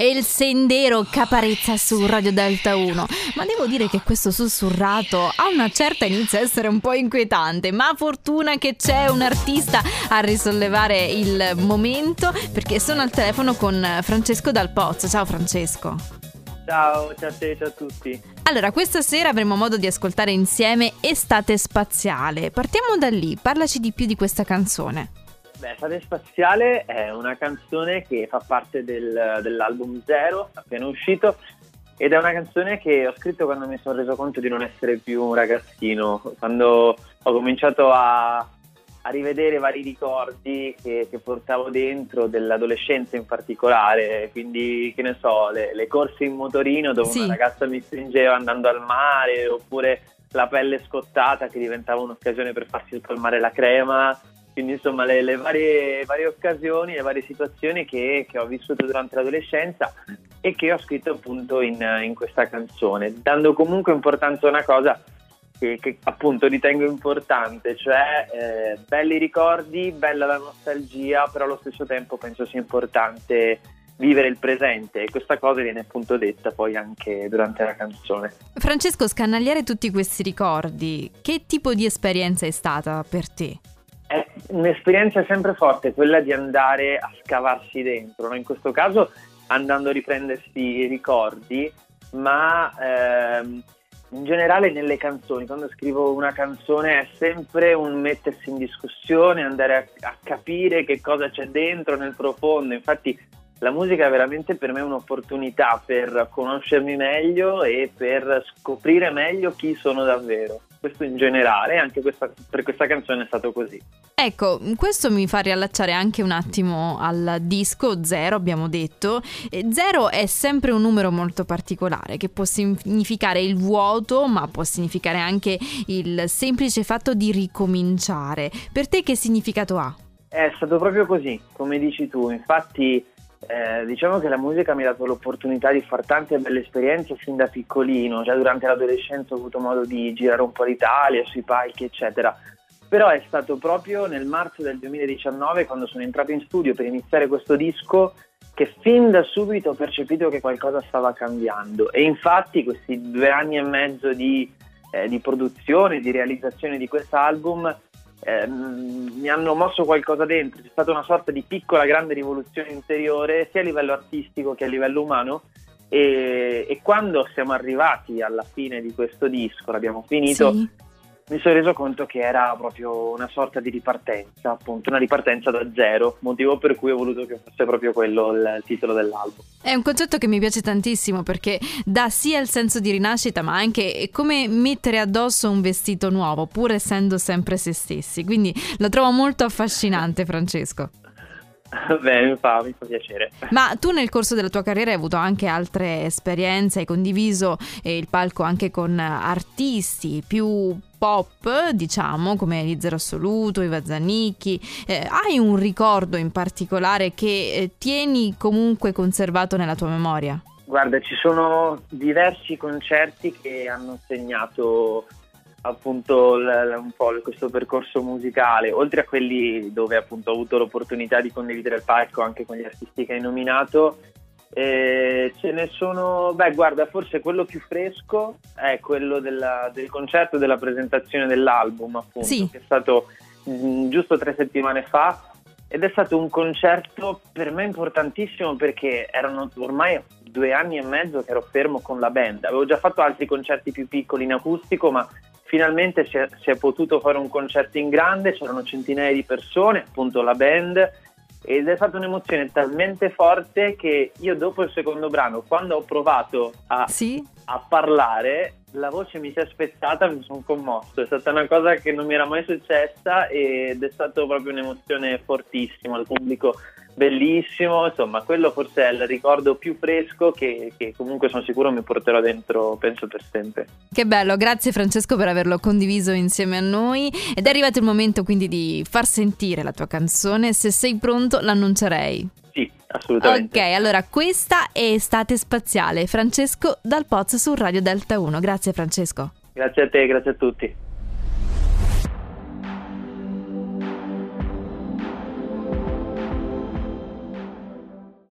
e il sendero caparezza su Radio Delta 1. Ma devo dire che questo sussurrato a una certa inizia a essere un po' inquietante, ma fortuna che c'è un artista a risollevare il momento perché sono al telefono con Francesco Dal Pozzo. Ciao Francesco. Ciao, ciao a te, ciao a tutti. Allora, questa sera avremo modo di ascoltare insieme Estate Spaziale. Partiamo da lì, parlaci di più di questa canzone. Beh, Fate Spaziale è una canzone che fa parte del, dell'album Zero, appena uscito, ed è una canzone che ho scritto quando mi sono reso conto di non essere più un ragazzino, quando ho cominciato a, a rivedere vari ricordi che, che, portavo dentro, dell'adolescenza in particolare, quindi che ne so, le, le corse in motorino dove sì. una ragazza mi stringeva andando al mare, oppure la pelle scottata che diventava un'occasione per farsi spalmare la crema quindi insomma le, le varie, varie, occasioni, le varie situazioni che, che, ho vissuto durante l'adolescenza e che ho scritto appunto in, in questa canzone, dando comunque importanza a una cosa che, che appunto ritengo importante, cioè eh, belli ricordi, bella la nostalgia, però allo stesso tempo penso sia importante vivere il presente e questa cosa viene appunto detta poi anche durante la canzone. Francesco, scannagliare tutti questi ricordi, che tipo di esperienza è stata per te? È un'esperienza sempre forte quella di andare a scavarsi dentro, no? in questo caso andando a riprendersi i ricordi, ma ehm, in generale nelle canzoni, quando scrivo una canzone è sempre un mettersi in discussione, andare a, a capire che cosa c'è dentro nel profondo, infatti la musica è veramente per me un'opportunità per conoscermi meglio e per scoprire meglio chi sono davvero questo in generale, anche questa, per questa canzone è stato così. Ecco, questo mi fa riallacciare anche un attimo al disco Zero, abbiamo detto. Zero è sempre un numero molto particolare, che può significare il vuoto, ma può significare anche il semplice fatto di ricominciare. Per te che significato ha? È stato proprio così, come dici tu. Infatti eh, diciamo che la musica mi ha dato l'opportunità di fare tante belle esperienze fin da piccolino, già durante l'adolescenza ho avuto modo di girare un po' l'Italia, sui palchi eccetera, però è stato proprio nel marzo del 2019 quando sono entrato in studio per iniziare questo disco che fin da subito ho percepito che qualcosa stava cambiando. E infatti questi due anni e mezzo di, eh, di produzione, di realizzazione di quest'album eh, mi hanno mosso qualcosa dentro, c'è stata una sorta di piccola grande rivoluzione interiore sia a livello artistico che a livello umano. E, e quando siamo arrivati alla fine di questo disco, l'abbiamo finito, sì mi sono reso conto che era proprio una sorta di ripartenza, appunto, una ripartenza da zero, motivo per cui ho voluto che fosse proprio quello il titolo dell'album. È un concetto che mi piace tantissimo perché dà sia il senso di rinascita, ma anche come mettere addosso un vestito nuovo, pur essendo sempre se stessi. Quindi lo trovo molto affascinante, Francesco. Beh, mi fa, mi fa, piacere. Ma tu nel corso della tua carriera hai avuto anche altre esperienze, hai condiviso eh, il palco anche con artisti più pop, diciamo, come Li Zero Assoluto, Iva Zanicchi. Eh, hai un ricordo in particolare che eh, tieni comunque conservato nella tua memoria? Guarda, ci sono diversi concerti che hanno segnato appunto l- un po' questo percorso musicale, oltre a quelli dove appunto ho avuto l'opportunità di condividere il palco anche con gli artisti che hai nominato, eh, ce ne sono, beh guarda, forse quello più fresco è quello della, del concerto della presentazione dell'album, appunto, sì. che è stato mh, mm, giusto tre settimane fa ed è stato un concerto per me importantissimo perché erano ormai due anni e mezzo che ero fermo con la band. Avevo già fatto altri concerti più piccoli in acustico, ma finalmente si è, si è, potuto fare un concerto in grande, c'erano centinaia di persone, appunto la band, ed è stata un'emozione talmente forte che io dopo il secondo brano, quando ho provato a, sì? a parlare, la voce mi si è spezzata, mi sono commosso, è stata una cosa che non mi era mai successa ed è stata proprio un'emozione fortissima, il pubblico bellissimo, insomma quello forse è il ricordo più fresco che, che, comunque sono sicuro mi porterò dentro, penso per sempre. Che bello, grazie Francesco per averlo condiviso insieme a noi ed è arrivato il momento quindi di far sentire la tua canzone, se sei pronto l'annuncerei. Sì, assolutamente. Ok, allora questa è Estate Spaziale, Francesco Dal Pozzo su Radio Delta 1, grazie Francesco. Grazie a te, grazie a tutti.